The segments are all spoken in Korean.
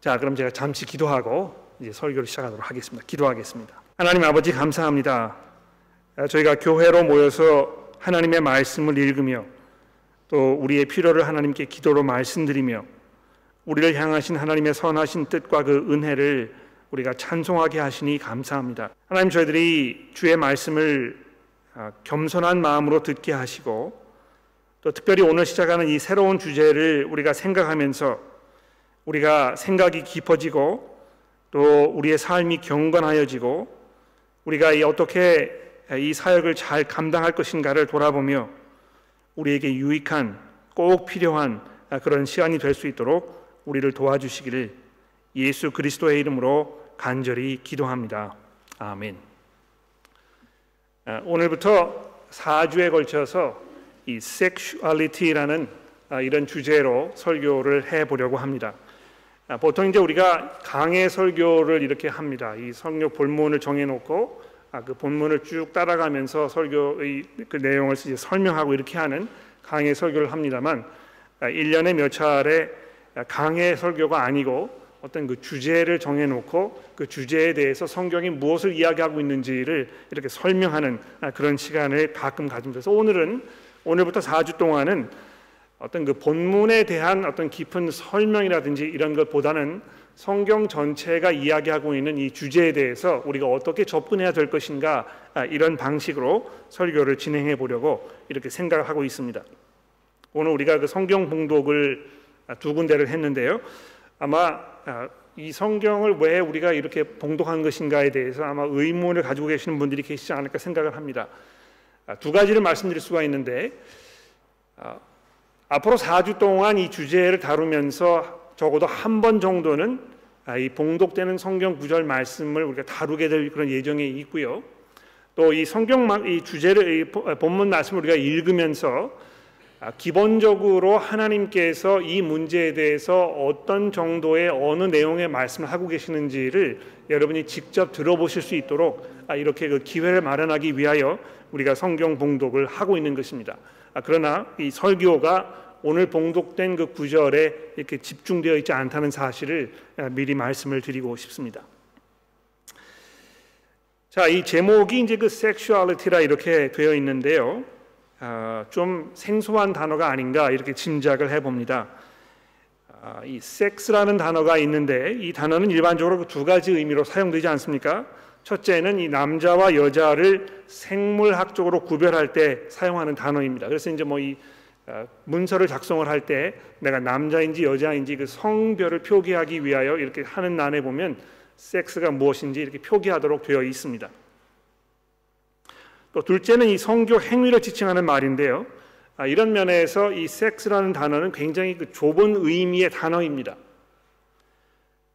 자, 그럼 제가 잠시 기도하고 이제 설교를 시작하도록 하겠습니다. 기도하겠습니다. 하나님 아버지 감사합니다. 저희가 교회로 모여서 하나님의 말씀을 읽으며 또 우리의 필요를 하나님께 기도로 말씀드리며 우리를 향하신 하나님의 선하신 뜻과 그 은혜를 우리가 찬송하게 하시니 감사합니다. 하나님 저희들이 주의 말씀을 아, 겸손한 마음으로 듣게 하시고 또 특별히 오늘 시작하는 이 새로운 주제를 우리가 생각하면서 우리가 생각이 깊어지고 또 우리의 삶이 경건하여지고 우리가 어떻게 이 사역을 잘 감당할 것인가를 돌아보며 우리에게 유익한 꼭 필요한 그런 시간이 될 수 있도록 우리를 도와주시기를 예수 그리스도의 이름으로 간절히 기도합니다. 아멘. 아, 오늘부터 4주에 걸쳐서 이 sexuality라는 아, 이런 주제로 설교를 해 보려고 합니다. 아, 보통 이제 우리가 강의 설교를 이렇게 합니다. 이 설교 본문을 정해 놓고 그 본문을 쭉 따라가면서 설교의 그 내용을 설명하고 이렇게 하는 강의 설교를 합니다만 1년에 몇 차례 강의 설교가 아니고 어떤 그 주제를 정해놓고 그 주제에 대해서 성경이 무엇을 이야기하고 있는지를 이렇게 설명하는 그런 시간을 가끔 가지면서 오늘은 오늘부터 4주 동안은 어떤 그 본문에 대한 어떤 깊은 설명이라든지 이런 것보다는 성경 전체가 이야기하고 있는 이 주제에 대해서 우리가 어떻게 접근해야 될 것인가 이런 방식으로 설교를 진행해 보려고 이렇게 생각을 하고 있습니다. 오늘 우리가 그 성경 봉독을 두 군데를 했는데요. 아마 아, 이 성경을 왜 우리가 이렇게 봉독한 것인가에 대해서 아마 의문을 가지고 계시는 분들이 계시지 않을까 생각을 합니다. 아, 두 가지를 말씀드릴 수가 있는데 아, 앞으로 4주 동안 이 주제를 다루면서 적어도 한 번 정도는 이 봉독되는 성경 구절 말씀을 우리가 다루게 될 그런 예정에 있고요. 또 이 성경 이 주제를 이 본문 말씀을 우리가 읽으면서 아, 기본적으로 하나님께서 이 문제에 대해서 어떤 정도의 어느 내용의 말씀을 하고 계시는지를 여러분이 직접 들어보실 수 있도록 아, 이렇게 그 기회를 마련하기 위하여 우리가 성경 봉독을 하고 있는 것입니다. 아, 그러나 이 설교가 오늘 봉독된 그 구절에 이렇게 집중되어 있지 않다는 사실을 미리 말씀을 드리고 싶습니다. 자, 이 제목이 이제 그 섹슈얼리티라 이렇게 되어 있는데요. 어, 좀 생소한 단어가 아닌가 이렇게 짐작을 해봅니다. 아, 이 섹스라는 단어가 있는데 이 단어는 일반적으로 그두 가지 의미로 사용되지 않습니까? 첫째는 이 남자와 여자를 생물학적으로 구별할 때 사용하는 단어입니다. 그래서 이제 뭐이 어, 문서를 작성을 할 때 내가 남자인지 여자인지 그 성별을 표기하기 위하여 이렇게 하는 난에 보면 섹스가 무엇인지 이렇게 표기하도록 되어 있습니다. 또 둘째는 이 성교 행위를 지칭하는 말인데요. 아, 이런 면에서 이 섹스라는 단어는 굉장히 그 좁은 의미의 단어입니다.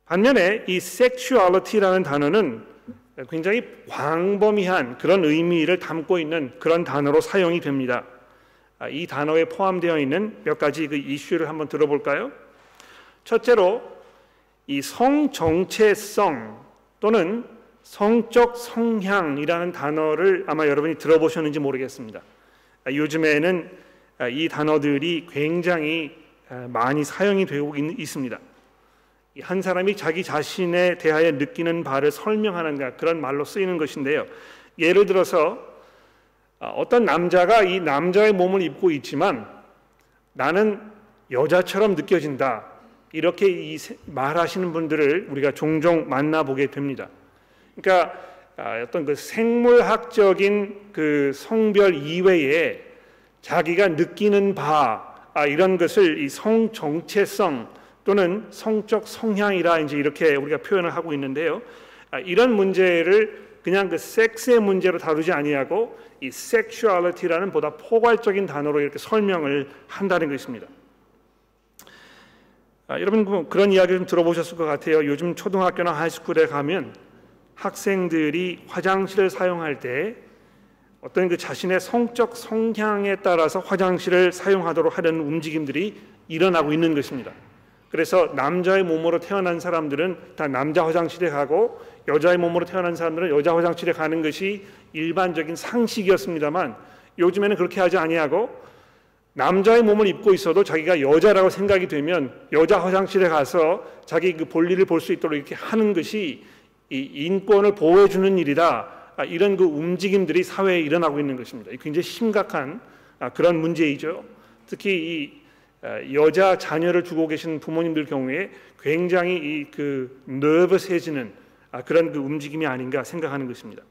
반면에 이 sexuality라는 단어는 굉장히 광범위한 그런 의미를 담고 있는 그런 단어로 사용이 됩니다. 아, 이 단어에 포함되어 있는 몇 가지 그 이슈를 한번 들어볼까요? 첫째로 이 성정체성 또는 성적 성향이라는 단어를 아마 여러분이 들어보셨는지 모르겠습니다. 아, 요즘에는 아, 이 단어들이 굉장히 아, 많이 사용이 되고 있습니다. 한 사람이 자기 자신에 대하여 느끼는 바를 설명하는 그런 말로 쓰이는 것인데요. 예를 들어서 어떤 남자가 이 남자의 몸을 입고 있지만 나는 여자처럼 느껴진다. 이렇게 말하시는 분들을 우리가 종종 만나보게 됩니다. 그러니까 아, 어떤 그 생물학적인 그 성별 이외에 자기가 느끼는 바 아, 이런 것을 이 성 정체성 또는 성적 성향이라 이제 이렇게 우리가 표현을 하고 있는데요. 아, 이런 문제를 그냥 그 섹스의 문제로 다루지 아니하고 이 sexuality라는 보다 포괄적인 단어로 이렇게 설명을 한다는 것입니다. 아, 여러분 그런 이야기 좀 들어보셨을 것 같아요. 요즘 초등학교나 하이스쿨에 가면 학생들이 화장실을 사용할 때 어떤 그 자신의 성적 성향에 따라서 화장실을 사용하도록 하려는 움직임들이 일어나고 있는 것입니다. 그래서 남자의 몸으로 태어난 사람들은 다 남자 화장실에 가고 여자의 몸으로 태어난 사람들은 여자 화장실에 가는 것이 일반적인 상식이었습니다만 요즘에는 그렇게 하지 아니하고 남자의 몸을 입고 있어도 자기가 여자라고 생각이 되면 여자 화장실에 가서 자기 그 볼일을 볼 수 있도록 이렇게 하는 것이 이 인권을 보호해 주는 일이다. 아, 이런 그 움직임들이 사회에 일어나고 있는 것입니다. 굉장히 심각한 아, 그런 문제이죠. 특히 이 아, 여자 자녀를 두고 계신 부모님들 경우에 굉장히 이 그 너버스해지는 그런 그 움직임이 아닌가 생각하는 것입니다.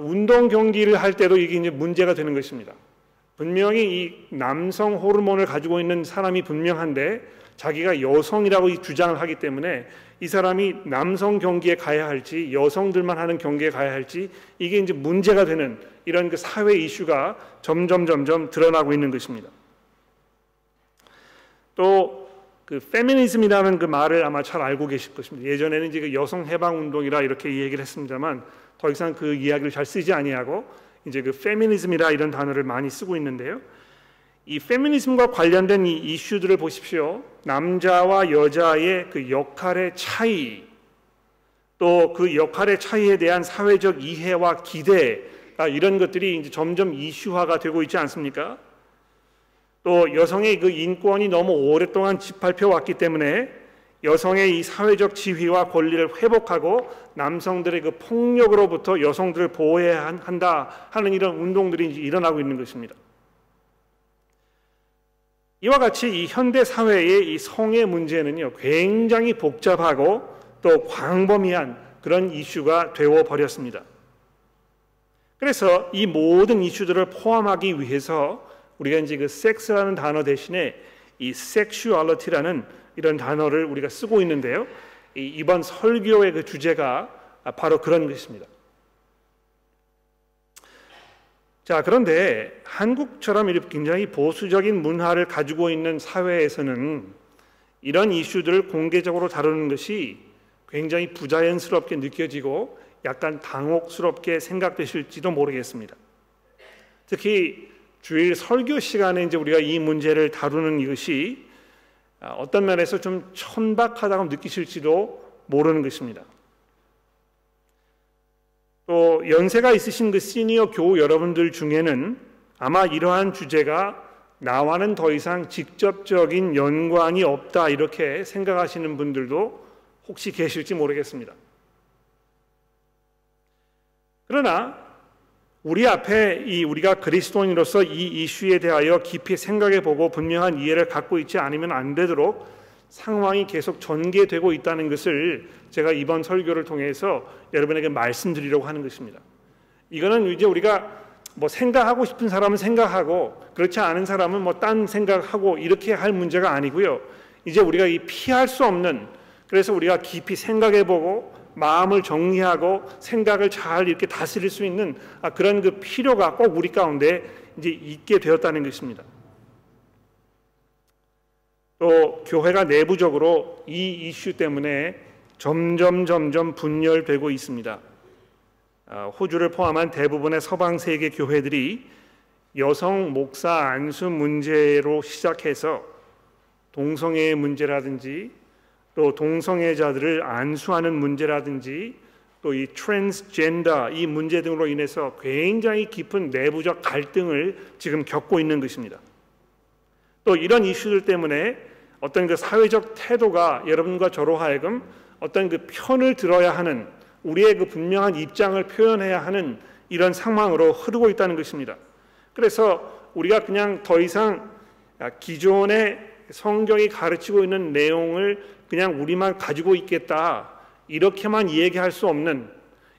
운동 경기를 할 때도 이게 이제 문제가 되는 것입니다. 분명히 이 남성 호르몬을 가지고 있는 사람이 분명한데 자기가 여성이라고 주장을 하기 때문에 이 사람이 남성 경기에 가야 할지 여성들만 하는 경기에 가야 할지 이게 이제 문제가 되는 이런 그 사회 이슈가 점점 점점 드러나고 있는 것입니다. 또 그 페미니즘이라는 그 말을 아마 잘 알고 계실 것입니다. 예전에는 이제 그 여성 해방 운동이라 이렇게 얘기를 했습니다만 더 이상 그 이야기를 잘 쓰지 아니하고 이제 그 페미니즘이라 이런 단어를 많이 쓰고 있는데요. 이 페미니즘과 관련된 이 이슈들을 보십시오. 남자와 여자의 그 역할의 차이, 또 그 역할의 차이에 대한 사회적 이해와 기대, 이런 것들이 이제 점점 이슈화가 되고 있지 않습니까? 또 여성의 그 인권이 너무 오랫동안 짓밟혀 왔기 때문에 여성의 이 사회적 지위와 권리를 회복하고 남성들의 그 폭력으로부터 여성들을 보호해야 한다 하는 이런 운동들이 일어나고 있는 것입니다. 이와 같이 이 현대 사회의 이 성의 문제는요 굉장히 복잡하고 또 광범위한 그런 이슈가 되어 버렸습니다. 그래서 이 모든 이슈들을 포함하기 위해서 우리가 이제 그 섹스라는 단어 대신에 이 섹슈얼리티라는 이런 단어를 우리가 쓰고 있는데요. 이번 설교의 그 주제가 바로 그런 것입니다. 자, 그런데 한국처럼 이렇게 굉장히 보수적인 문화를 가지고 있는 사회에서는 이런 이슈들을 공개적으로 다루는 것이 굉장히 부자연스럽게 느껴지고 약간 당혹스럽게 생각되실지도 모르겠습니다. 특히 주일 설교 시간에 이제 우리가 이 문제를 다루는 이것이 아, 어떤 면에서 좀 천박하다고 느끼실지도 모르는 것입니다. 또 연세가 있으신 그 시니어 교우 여러분들 중에는 아마 이러한 주제가 나와는 더 이상 직접적인 연관이 없다 이렇게 생각하시는 분들도 혹시 계실지 모르겠습니다. 그러나 우리 앞에 이 우리가 그리스도인으로서 이 이슈에 대하여 깊이 생각해 보고 분명한 이해를 갖고 있지 않으면 안 되도록 상황이 계속 전개되고 있다는 것을 제가 이번 설교를 통해서 여러분에게 말씀드리려고 하는 것입니다. 이거는 이제 우리가 뭐 생각하고 싶은 사람은 생각하고 그렇지 않은 사람은 뭐 딴 생각하고 이렇게 할 문제가 아니고요. 이제 우리가 이 피할 수 없는 그래서 우리가 깊이 생각해 보고 마음을 정리하고 생각을 잘 이렇게 다스릴 수 있는 아, 그런 그 필요가 꼭 우리 가운데 이제 있게 되었다는 것입니다. 또 교회가 내부적으로 이 이슈 때문에 점점 점점 분열되고 있습니다. 아, 호주를 포함한 대부분의 서방 세계 교회들이 여성 목사 안수 문제로 시작해서 동성애 문제라든지 또 동성애자들을 안수하는 문제라든지 또 이 트랜스젠더 이 문제 등으로 인해서 굉장히 깊은 내부적 갈등을 지금 겪고 있는 것입니다. 또 이런 이슈들 때문에 어떤 그 사회적 태도가 여러분과 저로 하여금 어떤 그 편을 들어야 하는 우리의 그 분명한 입장을 표현해야 하는 이런 상황으로 흐르고 있다는 것입니다. 그래서 우리가 그냥 더 이상 기존의 성경이 가르치고 있는 내용을 그냥 우리만 가지고 있겠다 이렇게만 얘기할 수 없는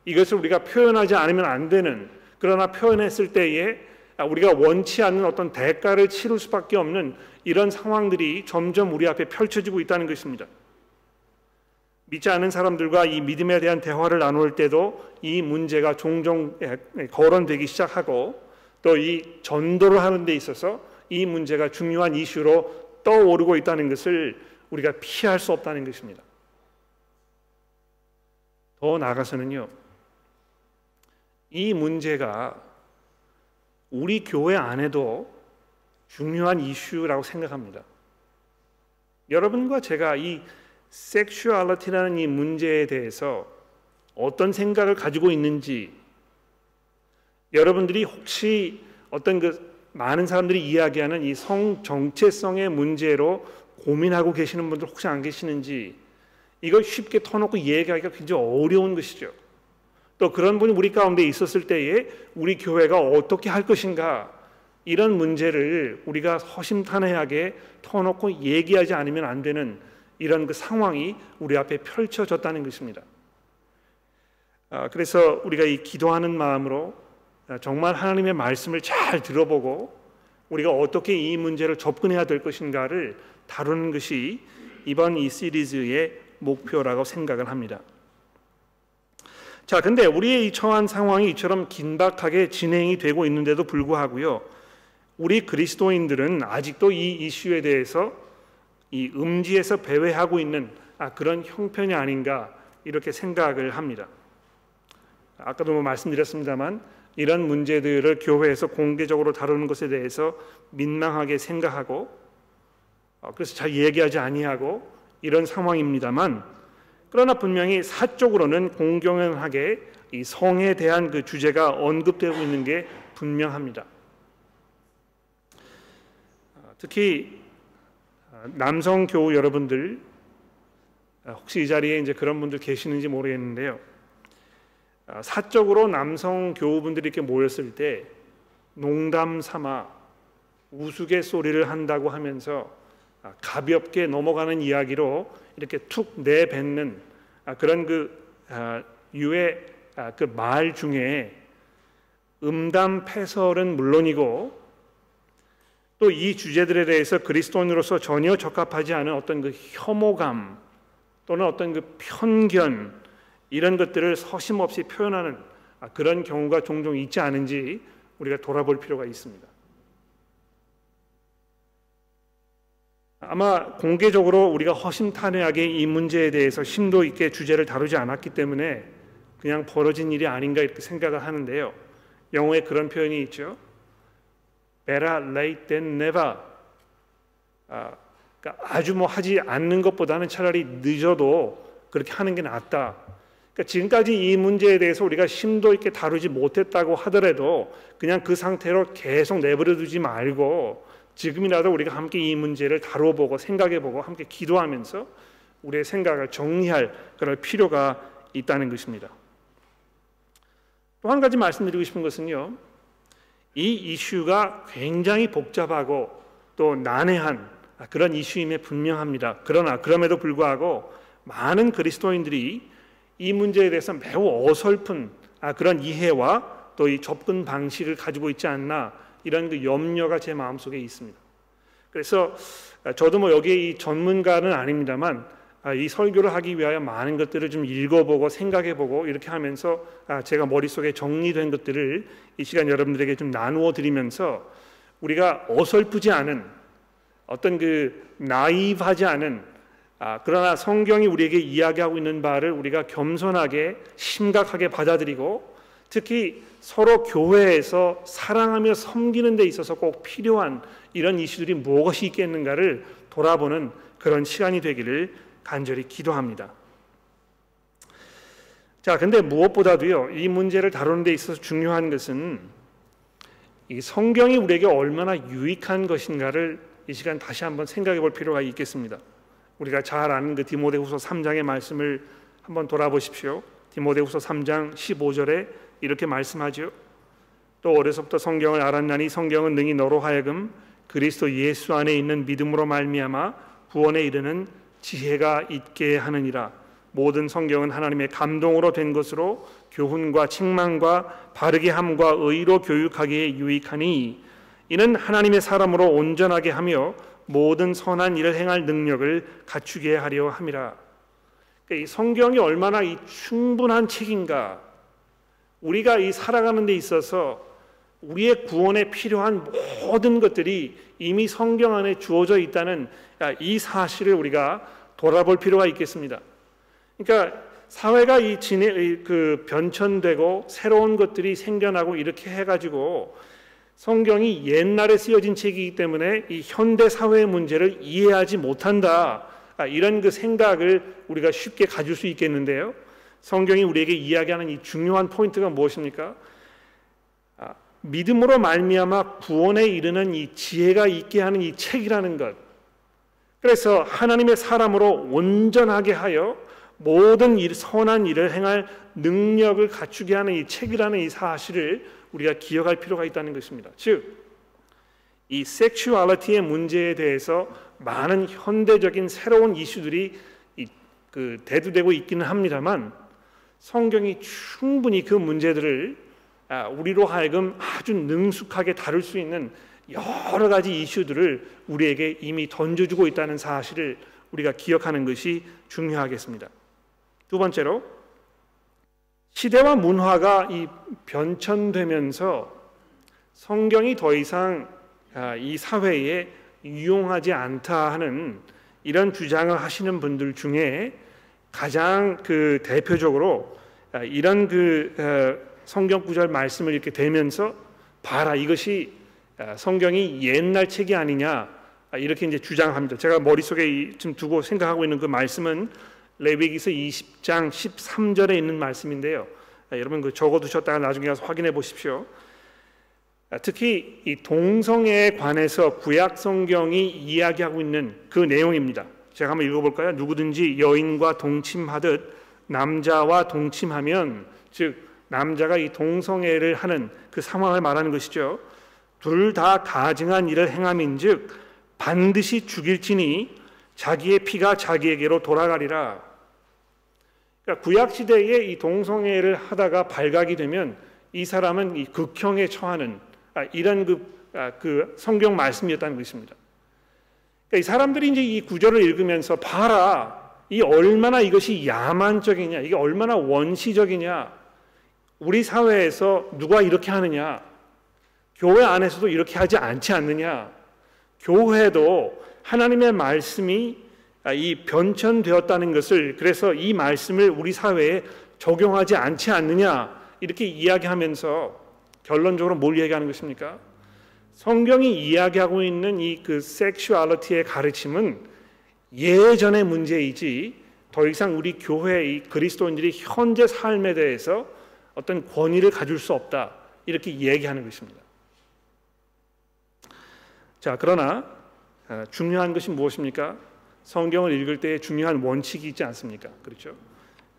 이것을 우리가 표현하지 않으면 안 되는 그러나 표현했을 때에 우리가 원치 않는 어떤 대가를 치를 수밖에 없는 이런 상황들이 점점 우리 앞에 펼쳐지고 있다는 것입니다. 믿지 않은 사람들과 이 믿음에 대한 대화를 나눌 때도 이 문제가 종종 거론되기 시작하고 또 이 전도를 하는 데 있어서 이 문제가 중요한 이슈로 떠오르고 있다는 것을 우리가 피할 수 없다는 것입니다. 더 나아가서는요. 이 문제가 우리 교회 안에도 중요한 이슈라고 생각합니다. 여러분과 제가 이 섹슈얼리티라는 이 문제에 대해서 어떤 생각을 가지고 있는지 여러분들이 혹시 어떤 그 많은 사람들이 이야기하는 이 성 정체성의 문제로 고민하고 계시는 분들 혹시 안 계시는지 이걸 쉽게 터놓고 얘기하기가 굉장히 어려운 것이죠. 또 그런 분이 우리 가운데 있었을 때에 우리 교회가 어떻게 할 것인가 이런 문제를 우리가 허심탄회하게 터놓고 얘기하지 않으면 안 되는 이런 그 상황이 우리 앞에 펼쳐졌다는 것입니다. 아, 그래서 우리가 이 기도하는 마음으로 정말 하나님의 말씀을 잘 들어보고 우리가 어떻게 이 문제를 접근해야 될 것인가를 다루는 것이 이번 이 시리즈의 목표라고 생각을 합니다. 자, 근데 우리의 이 처한 상황이 이처럼 긴박하게 진행이 되고 있는데도 불구하고요. 우리 그리스도인들은 아직도 이 이슈에 대해서 이 음지에서 배회하고 있는 아, 그런 형편이 아닌가 이렇게 생각을 합니다. 아까도 뭐 말씀드렸습니다만 이런 문제들을 교회에서 공개적으로 다루는 것에 대해서 민망하게 생각하고 어, 그래서 잘 얘기하지 아니하고 이런 상황입니다만 그러나 분명히 사적으로는 공경연하게 이 성에 대한 그 주제가 언급되고 있는 게 분명합니다. 어, 특히 어, 남성 교우 여러분들 혹시 이 자리에 이제 그런 분들 계시는지 모르겠는데요. 사적으로 남성 교우분들이 이렇게 모였을 때 농담 삼아 우스갯소리를 한다고 하면서 아, 가볍게 넘어가는 이야기로 이렇게 툭 내뱉는 아, 그런 그 아, 유의 그 말 중에 음담 패설은 물론이고 또 이 주제들에 대해서 그리스도인으로서 전혀 적합하지 않은 어떤 그 혐오감 또는 어떤 그 편견 이런 것들을 서심없이 표현하는 그런 경우가 종종 있지 않은지 우리가 돌아볼 필요가 있습니다. 아마 공개적으로 우리가 허심탄회하게 이 문제에 대해서 심도 있게 주제를 다루지 않았기 때문에 그냥 벌어진 일이 아닌가 이렇게 생각을 하는데요. 영어에 그런 표현이 있죠. Better late than never. 아, 그러니까 아주 뭐 하지 않는 것보다는 차라리 늦어도 그렇게 하는 게 낫다. 그러니까 지금까지 이 문제에 대해서 우리가 심도 있게 다루지 못했다고 하더라도 그냥 그 상태로 계속 내버려 두지 말고 지금이라도 우리가 함께 이 문제를 다뤄보고 생각해보고 함께 기도하면서 우리의 생각을 정리할 그럴 필요가 있다는 것입니다. 또 한 가지 말씀드리고 싶은 것은요. 이 이슈가 굉장히 복잡하고 또 난해한 그런 이슈임에 분명합니다. 그러나 그럼에도 불구하고 많은 그리스도인들이 이 문제에 대해서 매우 어설픈 그런 이해와 또 이 접근 방식을 가지고 있지 않나 이런 그 염려가 제 마음속에 있습니다. 그래서 저도 뭐 여기에 이 전문가는 아닙니다만 아, 이 설교를 하기 위하여 많은 것들을 좀 읽어보고 생각해보고 이렇게 하면서 아, 제가 머릿속에 정리된 것들을 이 시간 여러분들에게 좀 나누어 드리면서 우리가 어설프지 않은 어떤 그 나이브하지 않은 아, 그러나 성경이 우리에게 이야기하고 있는 바를 우리가 겸손하게 심각하게 받아들이고 특히 서로 교회에서 사랑하며 섬기는 데 있어서 꼭 필요한 이런 이슈들이 무엇이 있겠는가를 돌아보는 그런 시간이 되기를 간절히 기도합니다. 자, 근데 무엇보다도요, 이 문제를 다루는 데 있어서 중요한 것은 이 성경이 우리에게 얼마나 유익한 것인가를 이 시간 다시 한번 생각해 볼 필요가 있겠습니다. 우리가 잘 아는 그 디모데후서 3장의 말씀을 한번 돌아보십시오. 디모데후서 3장 15절에 이렇게 말씀하죠. 또 어려서부터 성경을 알았나니 성경은 능히 너로 하여금 그리스도 예수 안에 있는 믿음으로 말미암아 구원에 이르는 지혜가 있게 하느니라. 모든 성경은 하나님의 감동으로 된 것으로 교훈과 책망과 바르게 함과 의로 교육하기에 유익하니 이는 하나님의 사람으로 온전하게 하며 모든 선한 일을 행할 능력을 갖추게 하려 함이라. 이 성경이 얼마나 이 충분한 책인가 우리가 이 살아가는 데 있어서 우리의 구원에 필요한 모든 것들이 이미 성경 안에 주어져 있다는 이 사실을 우리가 돌아볼 필요가 있겠습니다. 그러니까 사회가 이 진해 그 변천되고 새로운 것들이 생겨나고 이렇게 해가지고 성경이 옛날에 쓰여진 책이기 때문에 이 현대 사회의 문제를 이해하지 못한다 이런 그 생각을 우리가 쉽게 가질 수 있겠는데요. 성경이 우리에게 이야기하는 이 중요한 포인트가 무엇입니까? 아, 믿음으로 말미암아 구원에 이르는 이 지혜가 있게 하는 이 책이라는 것. 그래서 하나님의 사람으로 온전하게 하여 모든 일, 선한 일을 행할 능력을 갖추게 하는 이 책이라는 이 사실을 우리가 기억할 필요가 있다는 것입니다. 즉, 이 섹슈얼리티의 문제에 대해서 많은 현대적인 새로운 이슈들이 그 대두되고 있기는 합니다만 성경이 충분히 그 문제들을 아, 우리로 하여금 아주 능숙하게 다룰 수 있는 여러 가지 이슈들을 우리에게 이미 던져주고 있다는 사실을 우리가 기억하는 것이 중요하겠습니다. 두 번째로 시대와 문화가 이 변천되면서 성경이 더 이상 아, 이 사회에 유용하지 않다 하는 이런 주장을 하시는 분들 중에 가장 그 대표적으로 아, 이런 그 어, 성경 구절 말씀을 이렇게 대면서 봐라 이것이 아, 성경이 옛날 책이 아니냐 이렇게 이제 주장합니다. 제가 머릿속에 지금 두고 생각하고 있는 그 말씀은 레위기서 20장 13절에 있는 말씀인데요. 여러분 그 적어 두셨다가 나중에 가서 확인해 보십시오. 아, 특히 이 동성애에 관해서 구약 성경이 이야기하고 있는 그 내용입니다. 제가 한번 읽어볼까요? 누구든지 여인과 동침하듯 남자와 동침하면 즉 남자가 이 동성애를 하는 그 상황을 말하는 것이죠. 둘 다 가증한 일을 행함인즉 반드시 죽일지니 자기의 피가 자기에게로 돌아가리라. 그러니까 구약 시대에 이 동성애를 하다가 발각이 되면 이 사람은 이 극형에 처하는 아, 이런 그, 아, 그 성경 말씀이었다는 것입니다. 그러니까 이 사람들이 이제 이 구절을 읽으면서 봐라 이 얼마나 이것이 야만적이냐 이게 얼마나 원시적이냐. 우리 사회에서 누가 이렇게 하느냐? 교회 안에서도 이렇게 하지 않지 않느냐? 교회도 하나님의 말씀이 아, 이 변천되었다는 것을 그래서 이 말씀을 우리 사회에 적용하지 않지 않느냐? 이렇게 이야기하면서 결론적으로 뭘 얘기하는 것입니까? 성경이 이야기하고 있는 이 그 섹슈얼리티의 가르침은 예전의 문제이지 더 이상 우리 교회의 그리스도인들이 현재 삶에 대해서 어떤 권위를 가질 수 없다 이렇게 얘기하는 것입니다. 자 그러나 아, 중요한 것이 무엇입니까? 성경을 읽을 때 중요한 원칙이 있지 않습니까? 그렇죠?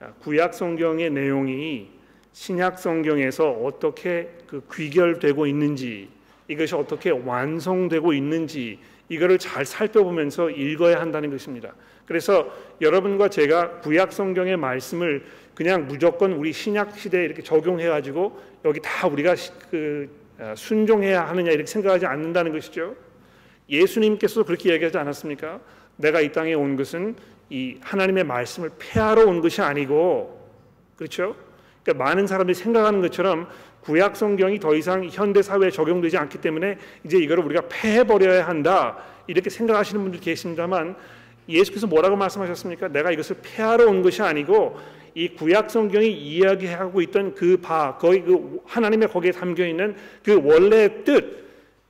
아, 구약 성경의 내용이 신약 성경에서 어떻게 그 귀결되고 있는지 이것이 어떻게 완성되고 있는지 이거를 잘 살펴보면서 읽어야 한다는 것입니다. 그래서 여러분과 제가 구약 성경의 말씀을 그냥 무조건 우리 신약 시대에 이렇게 적용해 가지고 여기 다 우리가 그 아, 순종해야 하느냐 이렇게 생각하지 않는다는 것이죠. 예수님께서 그렇게 얘기하지 않았습니까? 내가 이 땅에 온 것은 이 하나님의 말씀을 폐하러 온 것이 아니고 그렇죠? 그러니까 많은 사람들이 생각하는 것처럼 구약 성경이 더 이상 현대 사회에 적용되지 않기 때문에 이제 이거를 우리가 폐해 버려야 한다 이렇게 생각하시는 분들 계십니다만 예수께서 뭐라고 말씀하셨습니까? 내가 이것을 폐하러 온 것이 아니고 이 구약 성경이 이야기하고 있던 그 바, 거기 그 하나님의 거기에 담겨 있는 그 원래의 뜻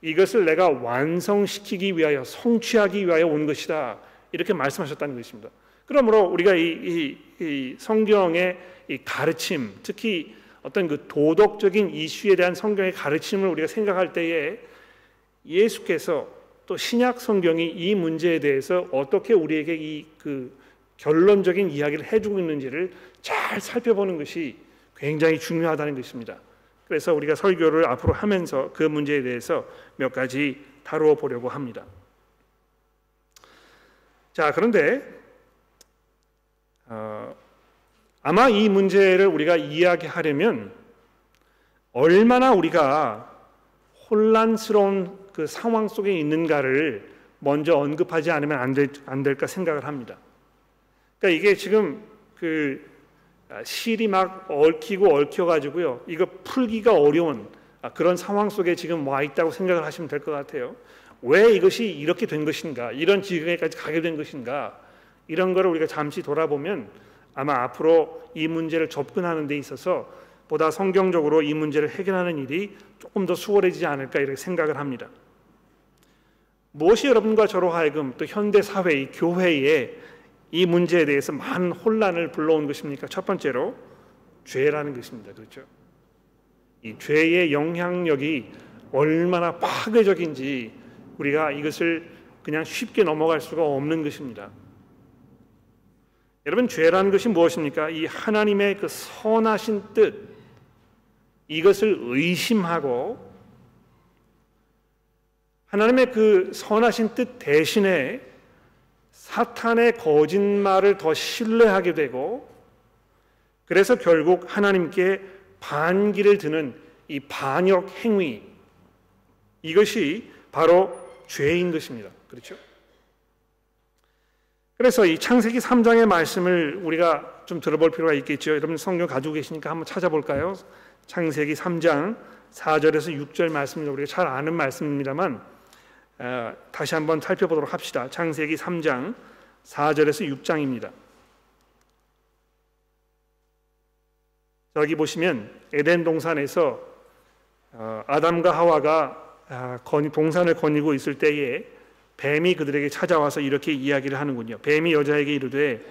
이것을 내가 완성시키기 위하여 성취하기 위하여 온 것이다 이렇게 말씀하셨다는 것입니다. 그러므로 우리가 이, 이, 이 성경의 이 가르침, 특히 어떤 그 도덕적인 이슈에 대한 성경의 가르침을 우리가 생각할 때에 예수께서 또 신약 성경이 이 문제에 대해서 어떻게 우리에게 이 그 결론적인 이야기를 해주고 있는지를 잘 살펴보는 것이 굉장히 중요하다는 것입니다. 그래서 우리가 설교를 앞으로 하면서 그 문제에 대해서 몇 가지 다루어 보려고 합니다. 자, 그런데 어, 아마 이 문제를 우리가 이야기하려면 얼마나 우리가 혼란스러운 그 상황 속에 있는가를 먼저 언급하지 않으면 안, 될, 안 될까 생각을 합니다. 그러니까 이게 지금 그 실이 막 얽히고 얽혀가지고요. 이거 풀기가 어려운 그런 상황 속에 지금 와 있다고 생각을 하시면 될 것 같아요. 왜 이것이 이렇게 된 것인가? 이런 지경에까지 가게 된 것인가? 이런 거를 우리가 잠시 돌아보면 아마 앞으로 이 문제를 접근하는 데 있어서 보다 성경적으로 이 문제를 해결하는 일이 조금 더 수월해지지 않을까 이렇게 생각을 합니다. 무엇이 여러분과 저로 하여금 또 현대 사회, 교회에 이 문제에 대해서 많은 혼란을 불러온 것입니까? 첫 번째로 죄라는 것입니다. 그렇죠? 이 죄의 영향력이 얼마나 파괴적인지 우리가 이것을 그냥 쉽게 넘어갈 수가 없는 것입니다. 여러분 죄라는 것이 무엇입니까? 이 하나님의 그 선하신 뜻 이것을 의심하고 하나님의 그 선하신 뜻 대신에 사탄의 거짓말을 더 신뢰하게 되고 그래서 결국 하나님께 반기를 드는 이 반역 행위 이것이 바로 죄인 것입니다. 그렇죠? 그래서 이 창세기 3장의 말씀을 우리가 좀 들어볼 필요가 있겠죠. 여러분 성경 가지고 계시니까 한번 찾아볼까요? 창세기 3장 4절에서 6절 말씀을 우리가 잘 아는 말씀입니다만 어, 다시 한번 살펴보도록 합시다. 창세기 3장 4절에서 6장입니다. 저기 보시면 에덴 동산에서 어, 아담과 하와가 아, 동산을 거니고 있을 때에 뱀이 그들에게 찾아와서 이렇게 이야기를 하는군요. 뱀이 여자에게 이르되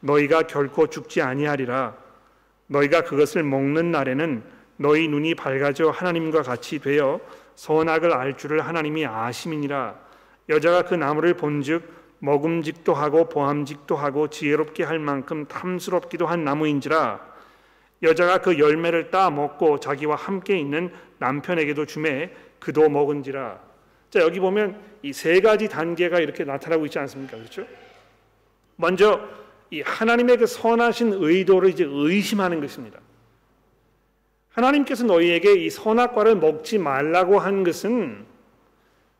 너희가 결코 죽지 아니하리라. 너희가 그것을 먹는 날에는 너희 눈이 밝아져 하나님과 같이 되어 선악을 알 줄을 하나님이 아심이니라. 여자가 그 나무를 본즉 먹음직도 하고 보함직도 하고 지혜롭게 할 만큼 탐스럽기도 한 나무인지라. 여자가 그 열매를 따 먹고 자기와 함께 있는 남편에게도 주매 그도 먹은지라. 자, 여기 보면 이 세 가지 단계가 이렇게 나타나고 있지 않습니까? 그렇죠? 먼저 이 하나님의 그 선하신 의도를 이제 의심하는 것입니다. 하나님께서 너희에게 이 선악과를 먹지 말라고 한 것은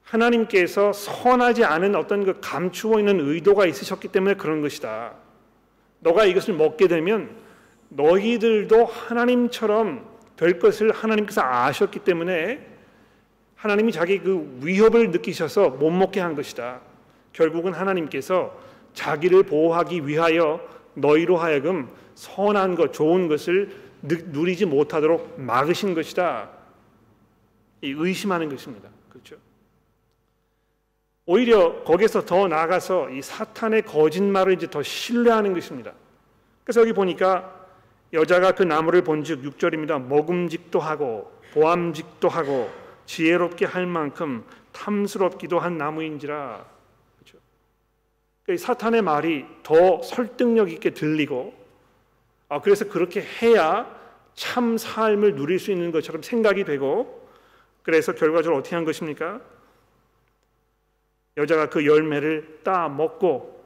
하나님께서 선하지 않은 어떤 그 감추어 있는 의도가 있으셨기 때문에 그런 것이다. 너가 이것을 먹게 되면 너희들도 하나님처럼 될 것을 하나님께서 아셨기 때문에 하나님이 자기 그 위협을 느끼셔서 못 먹게 한 것이다. 결국은 하나님께서 자기를 보호하기 위하여 너희로 하여금 선한 것, 좋은 것을 누리지 못하도록 막으신 것이다. 이 의심하는 것입니다. 그렇죠? 오히려 거기서 더 나아가서 이 사탄의 거짓말을 이제 더 신뢰하는 것입니다. 그래서 여기 보니까 여자가 그 나무를 본즉 6절입니다. 먹음직도 하고 보암직도 하고 지혜롭게 할 만큼 탐스럽기도 한 나무인지라. 그렇죠? 그러니까 사탄의 말이 더 설득력 있게 들리고, 아, 그래서 그렇게 해야 참 삶을 누릴 수 있는 것처럼 생각이 되고, 그래서 결과적으로 어떻게 한 것입니까? 여자가 그 열매를 따 먹고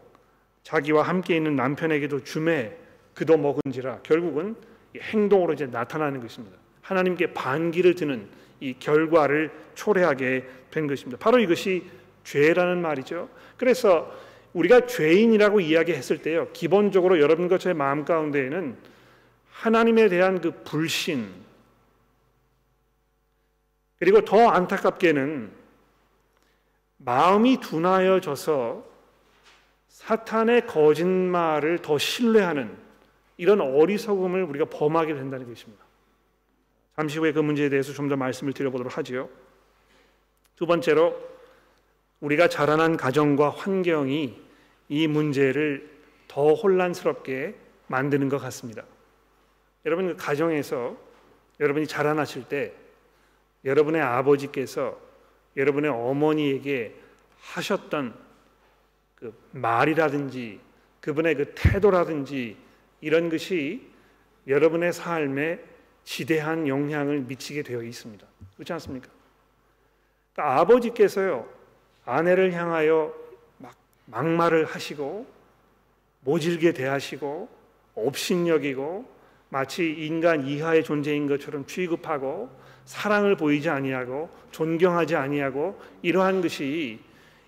자기와 함께 있는 남편에게도 주매 그도 먹은지라 결국은 행동으로 이제 나타나는 것입니다. 하나님께 반기를 드는 이 결과를 초래하게 된 것입니다. 바로 이것이 죄라는 말이죠. 그래서 우리가 죄인이라고 이야기했을 때요, 기본적으로 여러분과 저의 마음 가운데에는 하나님에 대한 그 불신, 그리고 더 안타깝게는 마음이 둔하여져서 사탄의 거짓말을 더 신뢰하는 이런 어리석음을 우리가 범하게 된다는 것입니다. 잠시 후에 그 문제에 대해서 좀 더 말씀을 드려보도록 하지요. 두 번째로 우리가 자라난 가정과 환경이 이 문제를 더 혼란스럽게 만드는 것 같습니다. 여러분 그 가정에서 여러분이 자라나실 때 여러분의 아버지께서 여러분의 어머니에게 하셨던 그 말이라든지 그분의 그 태도라든지 이런 것이 여러분의 삶에 지대한 영향을 미치게 되어 있습니다. 그렇지 않습니까? 그러니까 아버지께서요 아내를 향하여 막 막말을 하시고 모질게 대하시고 업신여기고 마치 인간 이하의 존재인 것처럼 취급하고 사랑을 보이지 아니하고 존경하지 아니하고 이러한 것이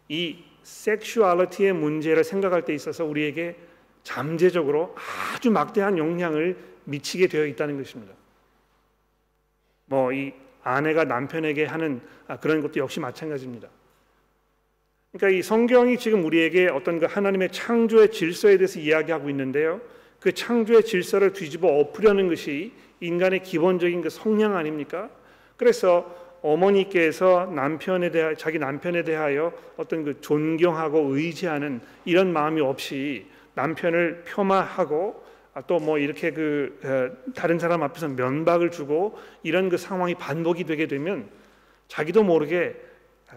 이 섹슈얼리티의 문제를 생각할 때 있어서 우리에게 잠재적으로 아주 막대한 영향을 미치게 되어 있다는 것입니다. 뭐 이 아내가 남편에게 하는 아, 그런 것도 역시 마찬가지입니다. 그러니까 이 성경이 지금 우리에게 어떤 그 하나님의 창조의 질서에 대해서 이야기하고 있는데요. 그 창조의 질서를 뒤집어 엎으려는 것이 인간의 기본적인 그 성향 아닙니까? 그래서 어머니께서 남편에 대하 자기 남편에 대하여 어떤 그 존경하고 의지하는 이런 마음이 없이 남편을 폄하하고 아, 또 뭐 이렇게 그 어, 다른 사람 앞에서 면박을 주고 이런 그 상황이 반복이 되게 되면 자기도 모르게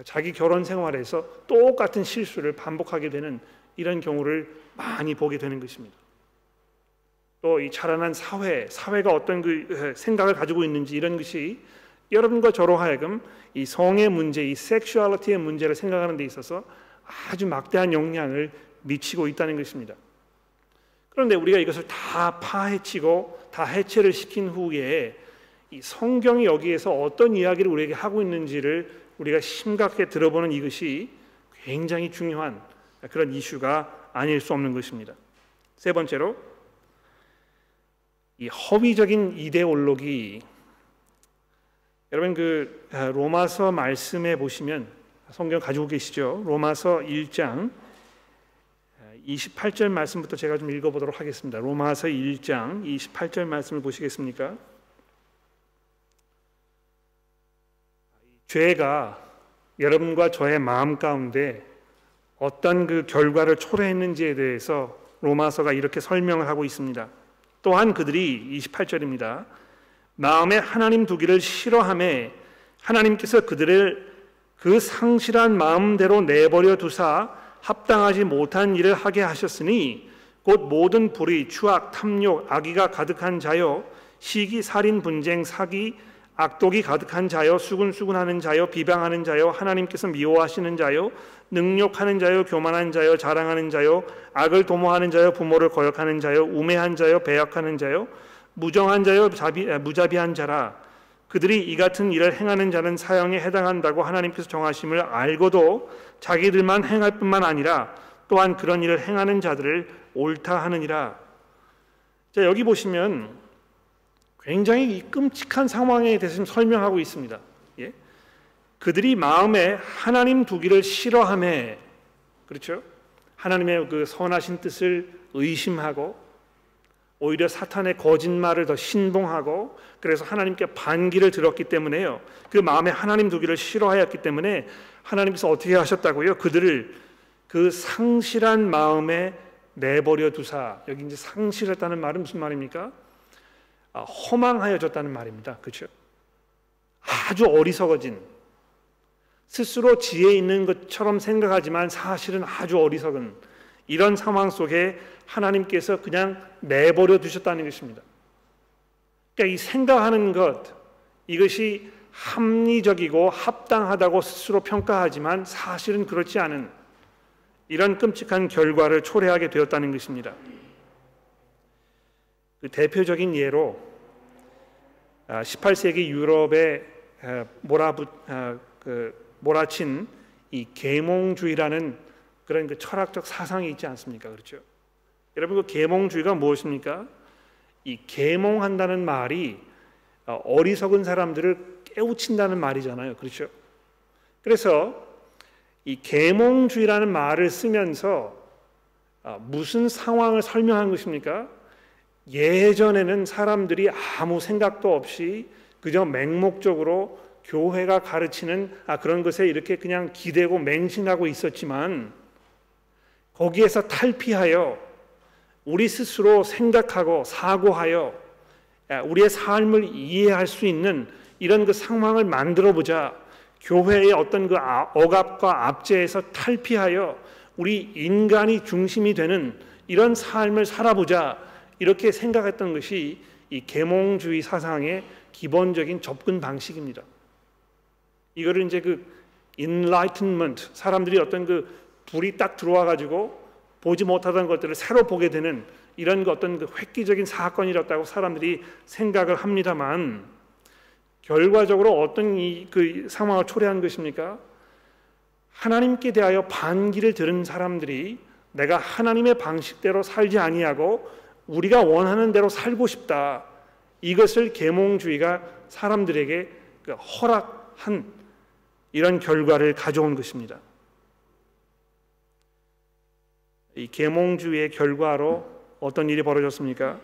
자기 결혼 생활에서 똑같은 실수를 반복하게 되는 이런 경우를 많이 보게 되는 것입니다. 또 이 자라난 사회, 사회가 어떤 그 생각을 가지고 있는지 이런 것이 여러분과 저로 하여금 이 성의 문제, 이 섹슈얼리티의 문제를 생각하는 데 있어서 아주 막대한 영향을 미치고 있다는 것입니다. 그런데 우리가 이것을 다 파헤치고 다 해체를 시킨 후에 이 성경이 여기에서 어떤 이야기를 우리에게 하고 있는지를 우리가 심각하게 들어보는 이것이 굉장히 중요한 그런 이슈가 아닐 수 없는 것입니다. 세 번째로 이 허위적인 이데올로기 여러분 그 아, 로마서 말씀에 보시면 성경 가지고 계시죠? 로마서 1장 28절 말씀부터 제가 좀 읽어보도록 하겠습니다. 로마서 1장 28절 말씀을 보시겠습니까? 죄가 여러분과 저의 마음 가운데 어떤 그 결과를 초래했는지에 대해서 로마서가 이렇게 설명을 하고 있습니다. 또한 그들이 28절입니다. 마음에 하나님 두기를 싫어함에 하나님께서 그들을 그 상실한 마음대로 내버려 두사 합당하지 못한 일을 하게 하셨으니 곧 모든 불의, 추악, 탐욕, 악의가 가득한 자요, 시기, 살인, 분쟁, 사기, 악독이 가득한 자요, 수군수군하는 자요, 비방하는 자요, 하나님께서 미워하시는 자요, 능욕하는 자요, 교만한 자요, 자랑하는 자요, 악을 도모하는 자요, 부모를 거역하는 자요, 우매한 자요, 배역하는 자요, 무정한 자요, 자비, 무자비한 자라. 그들이 이 같은 일을 행하는 자는 사형에 해당한다고 하나님께서 정하심을 알고도 자기들만 행할 뿐만 아니라 또한 그런 일을 행하는 자들을 옳다 하느니라. 자, 여기 보시면 굉장히 끔찍한 상황에 대해서 설명하고 있습니다. 예? 그들이 마음에 하나님 두기를 싫어함에 그렇죠? 하나님의 그 선하신 뜻을 의심하고 오히려 사탄의 거짓말을 더 신봉하고 그래서 하나님께 반기를 들었기 때문에요. 그 마음에 하나님 두기를 싫어하였기 때문에 하나님께서 어떻게 하셨다고요? 그들을 그 상실한 마음에 내버려 두사. 여기 이제 상실했다는 말은 무슨 말입니까? 아, 허망하여졌다는 말입니다. 그렇죠? 아주 어리석어진 스스로 지혜 있는 것처럼 생각하지만 사실은 아주 어리석은 이런 상황 속에 하나님께서 그냥 내버려 두셨다는 것입니다. 그러니까 이 생각하는 것 이것이 합리적이고 합당하다고 스스로 평가하지만 사실은 그렇지 않은 이런 끔찍한 결과를 초래하게 되었다는 것입니다. 그 대표적인 예로 18세기 아, 유럽에 아, 몰아붙 아, 그 몰아친 이 계몽주의라는 그런 그 철학적 사상이 있지 않습니까? 그렇죠? 여러분 그 계몽주의가 무엇입니까? 이 계몽한다는 말이 어, 어리석은 사람들을 깨우친다는 말이잖아요. 그렇죠? 그래서 이 계몽주의라는 말을 쓰면서 무슨 상황을 설명한 것입니까? 예전에는 사람들이 아무 생각도 없이 그저 맹목적으로 교회가 가르치는 아, 그런 것에 이렇게 그냥 기대고 맹신하고 있었지만 거기에서 탈피하여 우리 스스로 생각하고 사고하여 우리의 삶을 이해할 수 있는 이런 그 상황을 만들어 보자. 교회의 어떤 그 아, 억압과 압제에서 탈피하여 우리 인간이 중심이 되는 이런 삶을 살아보자. 이렇게 생각했던 것이 이 계몽주의 사상의 기본적인 접근 방식입니다. 이거를 이제 그 enlightenment 사람들이 어떤 그 불이 딱 들어와 가지고 보지 못하던 것들을 새로 보게 되는 이런 그 어떤 그 획기적인 사건이었다고 사람들이 생각을 합니다만 결과적으로 어떤 이 그 상황을 초래한 것입니까? 하나님께 대하여 반기를 들은 사람들이 내가 하나님의 방식대로 살지 아니하고 우리가 원하는 대로 살고 싶다. 이것을 계몽주의가 사람들에게 그 허락한 이런 결과를 가져온 것입니다. 이 계몽주의의 결과로 어떤 일이 벌어졌습니까?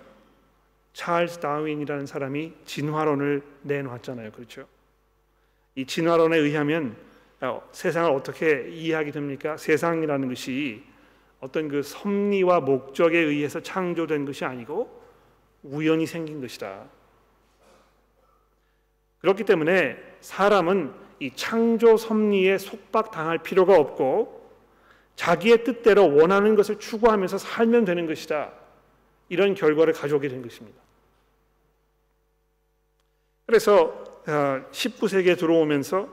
찰스 다윈이라는 사람이 진화론을 내놓았잖아요. 그렇죠? 이 진화론에 의하면 어, 세상을 어떻게 이해하게 됩니까? 세상이라는 것이 어떤 그 섭리와 목적에 의해서 창조된 것이 아니고 우연히 생긴 것이다. 그렇기 때문에 사람은 이 창조 섭리에 속박당할 필요가 없고 자기의 뜻대로 원하는 것을 추구하면서 살면 되는 것이다. 이런 결과를 가져오게 된 것입니다. 그래서 19세기에 아, 들어오면서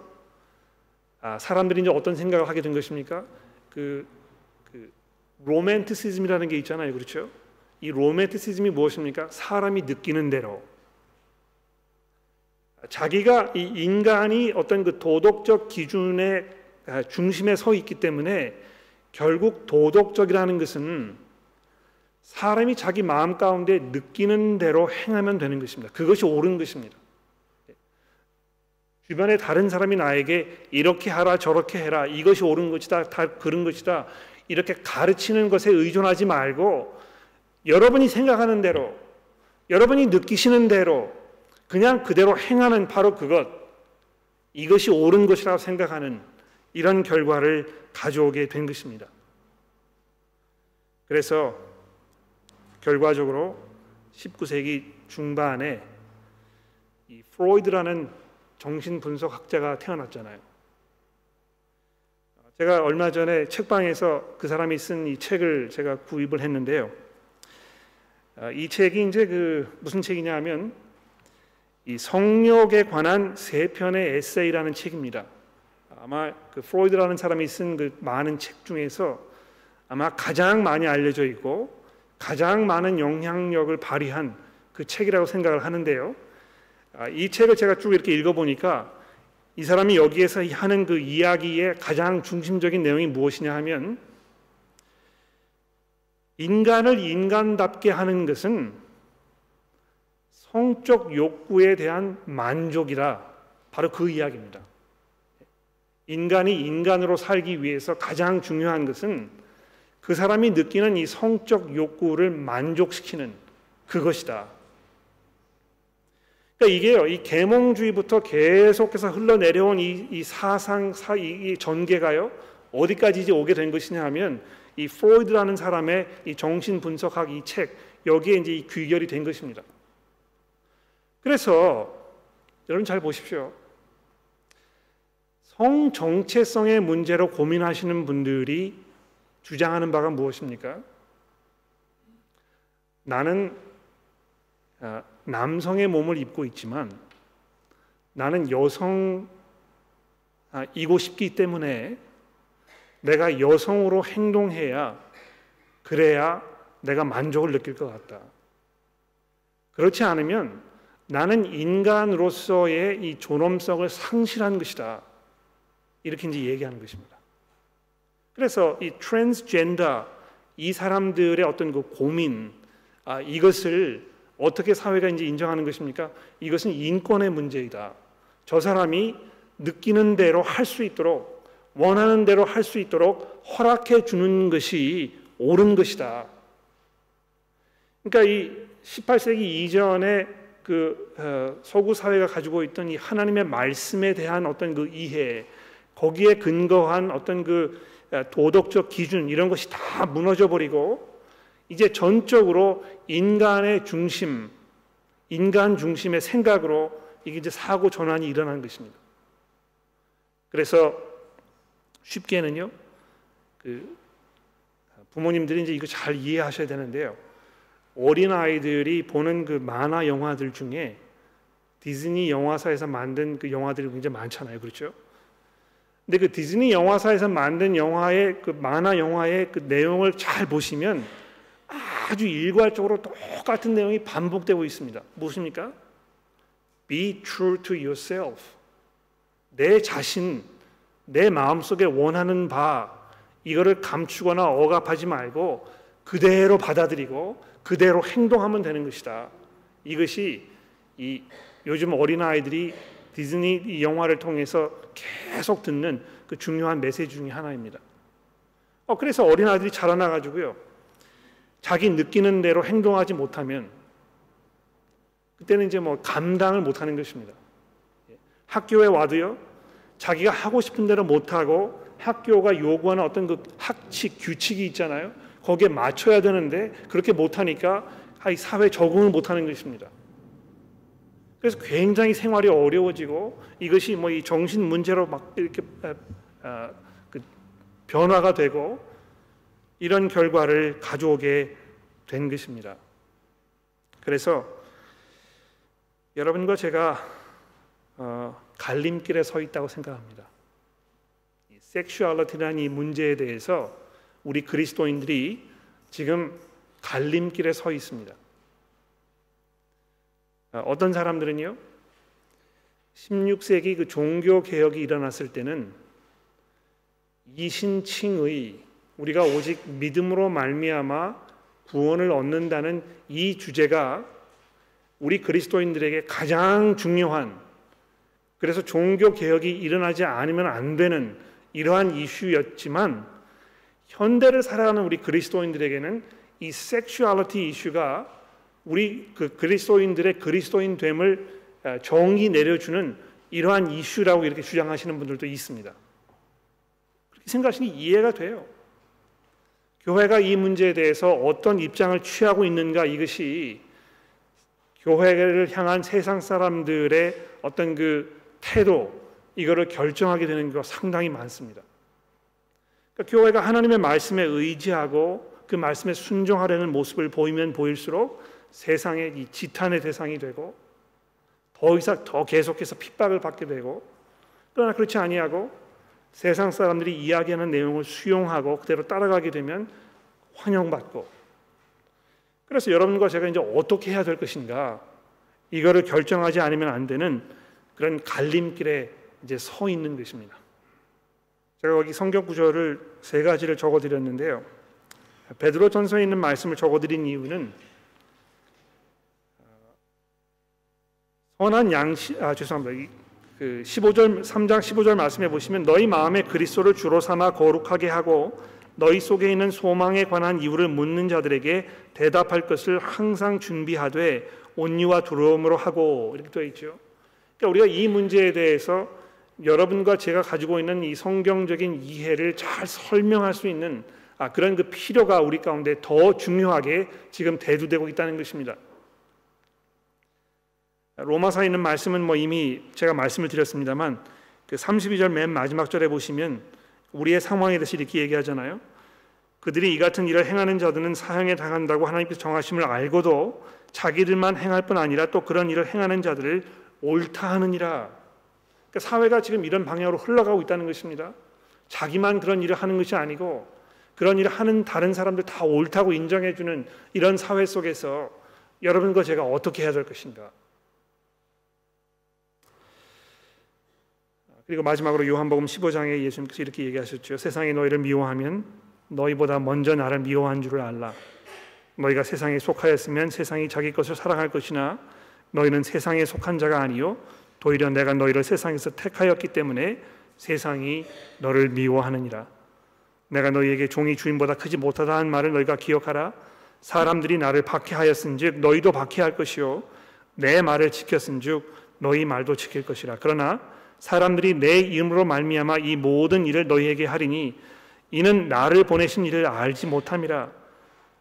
아, 사람들이 이제 어떤 생각을 하게 된 것입니까? 그, 그 로맨티시즘이라는 게 있잖아요, 그렇죠? 이 로맨티시즘이 무엇입니까? 사람이 느끼는 대로 자기가 이 인간이 어떤 그 도덕적 기준의 아, 중심에 서 있기 때문에 결국 도덕적이라는 것은 사람이 자기 마음 가운데 느끼는 대로 행하면 되는 것입니다. 그것이 옳은 것입니다. 주변에 다른 사람이 나에게 이렇게 하라 저렇게 해라 이것이 옳은 것이다 다 그런 것이다 이렇게 가르치는 것에 의존하지 말고 여러분이 생각하는 대로 여러분이 느끼시는 대로 그냥 그대로 행하는 바로 그것 이것이 옳은 것이라고 생각하는 이런 결과를 가져오게 된 것입니다. 그래서 결과적으로 19세기 중반에 이 프로이드라는 정신 분석 학자가 태어났잖아요. 제가 얼마 전에 책방에서 그 사람이 쓴 이 책을 제가 구입을 했는데요. 아, 이 책이 이제 그 무슨 책이냐면 이 성욕에 관한 세 편의 에세이라는 책입니다. 아마 그 프로이드라는 사람이 쓴 그 많은 책 중에서 아마 가장 많이 알려져 있고 가장 많은 영향력을 발휘한 그 책이라고 생각을 하는데요. 아, 이 책을 제가 쭉 이렇게 읽어보니까 이 사람이 여기에서 하는 그 이야기의 가장 중심적인 내용이 무엇이냐 하면 인간을 인간답게 하는 것은 성적 욕구에 대한 만족이라 바로 그 이야기입니다. 인간이 인간으로 살기 위해서 가장 중요한 것은 그 사람이 느끼는 이 성적 욕구를 만족시키는 그것이다. 그러니까 이게요, 이 계몽주의부터 계속해서 흘러내려온 이, 이 사상, 사, 이, 이 전개가요, 어디까지 이제 오게 된 것이냐 하면 이 프로이드라는 사람의 이 정신 분석학 이 책, 여기에 이제 이 귀결이 된 것입니다. 그래서 여러분 잘 보십시오. 성 정체성의 문제로 고민하시는 분들이 주장하는 바가 무엇입니까? 나는 아, 남성의 몸을 입고 있지만 나는 여성이고 아, 싶기 때문에 내가 여성으로 행동해야 그래야 내가 만족을 느낄 것 같다. 그렇지 않으면 나는 인간으로서의 이 존엄성을 상실한 것이다. 이렇게 이제 얘기하는 것입니다. 그래서 이 트랜스젠더 이 사람들의 어떤 그 고민 아, 이것을 어떻게 사회가 이제 인정하는 것입니까? 이것은 인권의 문제이다. 저 사람이 느끼는 대로 할 수 있도록 원하는 대로 할 수 있도록 허락해 주는 것이 옳은 것이다. 그러니까 이 18세기 이전에 그 어, 서구 사회가 가지고 있던 이 하나님의 말씀에 대한 어떤 그 이해, 거기에 근거한 어떤 그 어, 도덕적 기준 이런 것이 다 무너져 버리고 이제 전적으로 인간의 중심, 인간 중심의 생각으로 이게 이제 사고 전환이 일어난 것입니다. 그래서 쉽게는요, 그 부모님들이 이제 이거 잘 이해하셔야 되는데요. 어린 아이들이 보는 그 만화 영화들 중에 디즈니 영화사에서 만든 그 영화들이 굉장히 많잖아요, 그렇죠? 근데 그 디즈니 영화사에서 만든 영화의 그 만화 영화의 그 내용을 잘 보시면 아주 일괄적으로 똑같은 내용이 반복되고 있습니다. 무엇입니까? Be true to yourself. 내 자신, 내 마음속에 원하는 바 이거를 감추거나 억압하지 말고 그대로 받아들이고 그대로 행동하면 되는 것이다. 이것이 이 요즘 어린 아이들이 디즈니 영화를 통해서 계속 듣는 그 중요한 메시지 중의 하나입니다. 어, 그래서 어린 아이들이 자라나 가지고요. 자기 느끼는 대로 행동하지 못하면 그때는 이제 뭐 감당을 못하는 것입니다. 학교에 와도요, 자기가 하고 싶은 대로 못하고 학교가 요구하는 어떤 그 학칙 규칙이 있잖아요. 거기에 맞춰야 되는데 그렇게 못하니까 이 사회 적응을 못하는 것입니다. 그래서 굉장히 생활이 어려워지고 이것이 뭐 이 정신 문제로 막 이렇게 아, 그 변화가 되고 이런 결과를 가져오게 된 것입니다. 그래서 여러분과 제가 어, 갈림길에 서 있다고 생각합니다. 섹슈얼리티라는 이 문제에 대해서 우리 그리스도인들이 지금 갈림길에 서 있습니다. 아, 어떤 사람들은요, 16세기 그 종교 개혁이 일어났을 때는 이신칭의 우리가 오직 믿음으로 말미암아 구원을 얻는다는 이 주제가 우리 그리스도인들에게 가장 중요한 그래서 종교 개혁이 일어나지 않으면 안 되는 이러한 이슈였지만 현대를 살아가는 우리 그리스도인들에게는 이 섹슈얼리티 이슈가 우리 그 그리스도인들의 그리스도인 됨을 아, 정의 내려주는 이러한 이슈라고 이렇게 주장하시는 분들도 있습니다. 그렇게 생각하시니 이해가 돼요. 교회가 이 문제에 대해서 어떤 입장을 취하고 있는가 이것이 교회를 향한 세상 사람들의 어떤 그 태도 이거를 결정하게 되는 것 상당히 많습니다. 그러니까 교회가 하나님의 말씀에 의지하고 그 말씀에 순종하려는 모습을 보이면 보일수록 세상의 이 지탄의 대상이 되고 더 이상 더 계속해서 핍박을 받게 되고 그러나 그렇지 아니하고 세상 사람들이 이야기하는 내용을 수용하고 그대로 따라가게 되면 환영받고 그래서 여러분과 제가 이제 어떻게 해야 될 것인가 이거를 결정하지 않으면 안 되는 그런 갈림길에 이제 서 있는 것입니다. 제가 여기 성경 구절을 세 가지를 적어 드렸는데요. 베드로 전서에 있는 말씀을 적어 드린 이유는 선한 양식 아 죄송합니다. 그 15절 3장 15절 말씀해 보시면 너희 마음에 그리스도를 주로 삼아 거룩하게 하고 너희 속에 있는 소망에 관한 이유를 묻는 자들에게 대답할 것을 항상 준비하되 온유와 두려움으로 하고 이렇게 되어 있죠. 그러니까 우리가 이 문제에 대해서 여러분과 제가 가지고 있는 이 성경적인 이해를 잘 설명할 수 있는 아, 그런 그 필요가 우리 가운데 더 중요하게 지금 대두되고 있다는 것입니다. 로마서에 있는 말씀은 뭐 이미 제가 말씀을 드렸습니다만 그 32절 맨 마지막 절에 보시면 우리의 상황에 대해서 이렇게 얘기하잖아요. 그들이 이 같은 일을 행하는 자들은 사형에 당한다고 하나님께서 정하심을 알고도 자기들만 행할 뿐 아니라 또 그런 일을 행하는 자들을 옳다 하느니라. 그러니까 사회가 지금 이런 방향으로 흘러가고 있다는 것입니다. 자기만 그런 일을 하는 것이 아니고 그런 일을 하는 다른 사람들 다 옳다고 인정해 주는 이런 사회 속에서 여러분과 제가 어떻게 해야 될 것인가? 그리고 마지막으로 요한복음 15장에 예수님께서 이렇게 얘기하셨죠. 세상이 너희를 미워하면 너희보다 먼저 나를 미워한 줄을 알라. 너희가 세상에 속하였으면 세상이 자기 것을 사랑할 것이나 너희는 세상에 속한 자가 아니요 도리어 내가 너희를 세상에서 택하였기 때문에 세상이 너를 미워하느니라. 내가 너희에게 종이 주인보다 크지 못하다 는 말을 너희가 기억하라. 사람들이 나를 박해하였은즉 너희도 박해할 것이요 내 말을 지켰은즉 너희 말도 지킬 것이라. 그러나 사람들이 내 이름으로 말미암아 이 모든 일을 너희에게 하리니 이는 나를 보내신 이를 알지 못함이라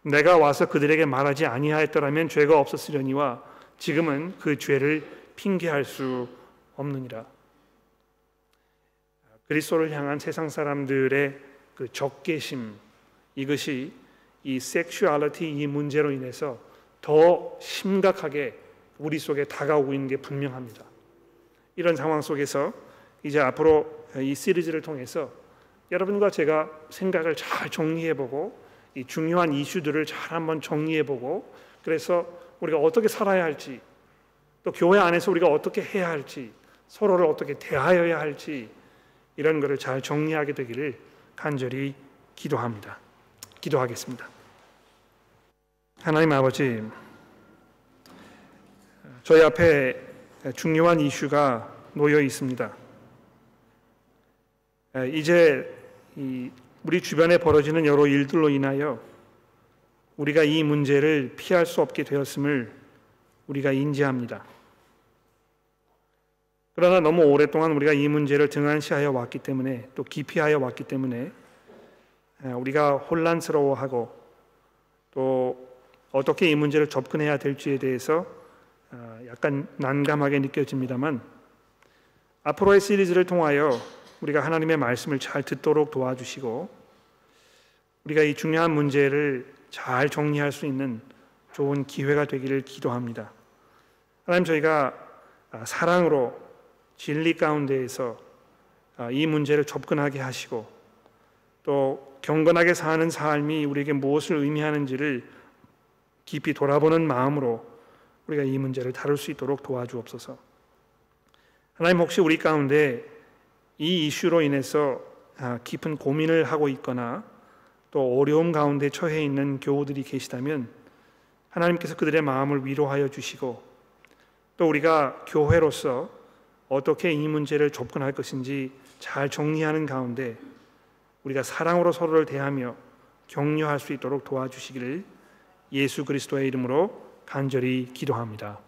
내가 와서 그들에게 말하지 아니하였더라면 죄가 없었으려니와 지금은 그 죄를 핑계할 수 없느니라 그리스도를 향한 세상 사람들의 그 적개심 이것이 이 섹슈얼리티 이 문제로 인해서 더 심각하게 우리 속에 다가오고 있는 게 분명합니다. 이런 상황 속에서 이제 앞으로 이 시리즈를 통해서 여러분과 제가 생각을 잘 정리해보고 이 중요한 이슈들을 잘 한번 정리해보고 그래서 우리가 어떻게 살아야 할지 또 교회 안에서 우리가 어떻게 해야 할지 서로를 어떻게 대하여야 할지 이런 것을 잘 정리하게 되기를 간절히 기도합니다. 기도하겠습니다. 하나님 아버지, 저희 앞에 중요한 이슈가 놓여 있습니다. 이제 우리 주변에 벌어지는 여러 일들로 인하여 우리가 이 문제를 피할 수 없게 되었음을 우리가 인지합니다. 그러나 너무 오랫동안 우리가 이 문제를 등한시하여 왔기 때문에 또 기피하여 왔기 때문에 우리가 혼란스러워하고 또 어떻게 이 문제를 접근해야 될지에 대해서 아, 약간 난감하게 느껴집니다만 앞으로의 시리즈를 통하여 우리가 하나님의 말씀을 잘 듣도록 도와주시고 우리가 이 중요한 문제를 잘 정리할 수 있는 좋은 기회가 되기를 기도합니다. 하나님 저희가 아, 사랑으로 진리 가운데에서 아, 이 문제를 접근하게 하시고 또 경건하게 사는 삶이 우리에게 무엇을 의미하는지를 깊이 돌아보는 마음으로 우리가 이 문제를 다룰 수 있도록 도와주옵소서. 하나님 혹시 우리 가운데 이 이슈로 인해서 아, 깊은 고민을 하고 있거나 또 어려움 가운데 처해 있는 교우들이 계시다면 하나님께서 그들의 마음을 위로하여 주시고 또 우리가 교회로서 어떻게 이 문제를 접근할 것인지 잘 정리하는 가운데 우리가 사랑으로 서로를 대하며 격려할 수 있도록 도와주시기를 예수 그리스도의 이름으로 간절히 기도합니다.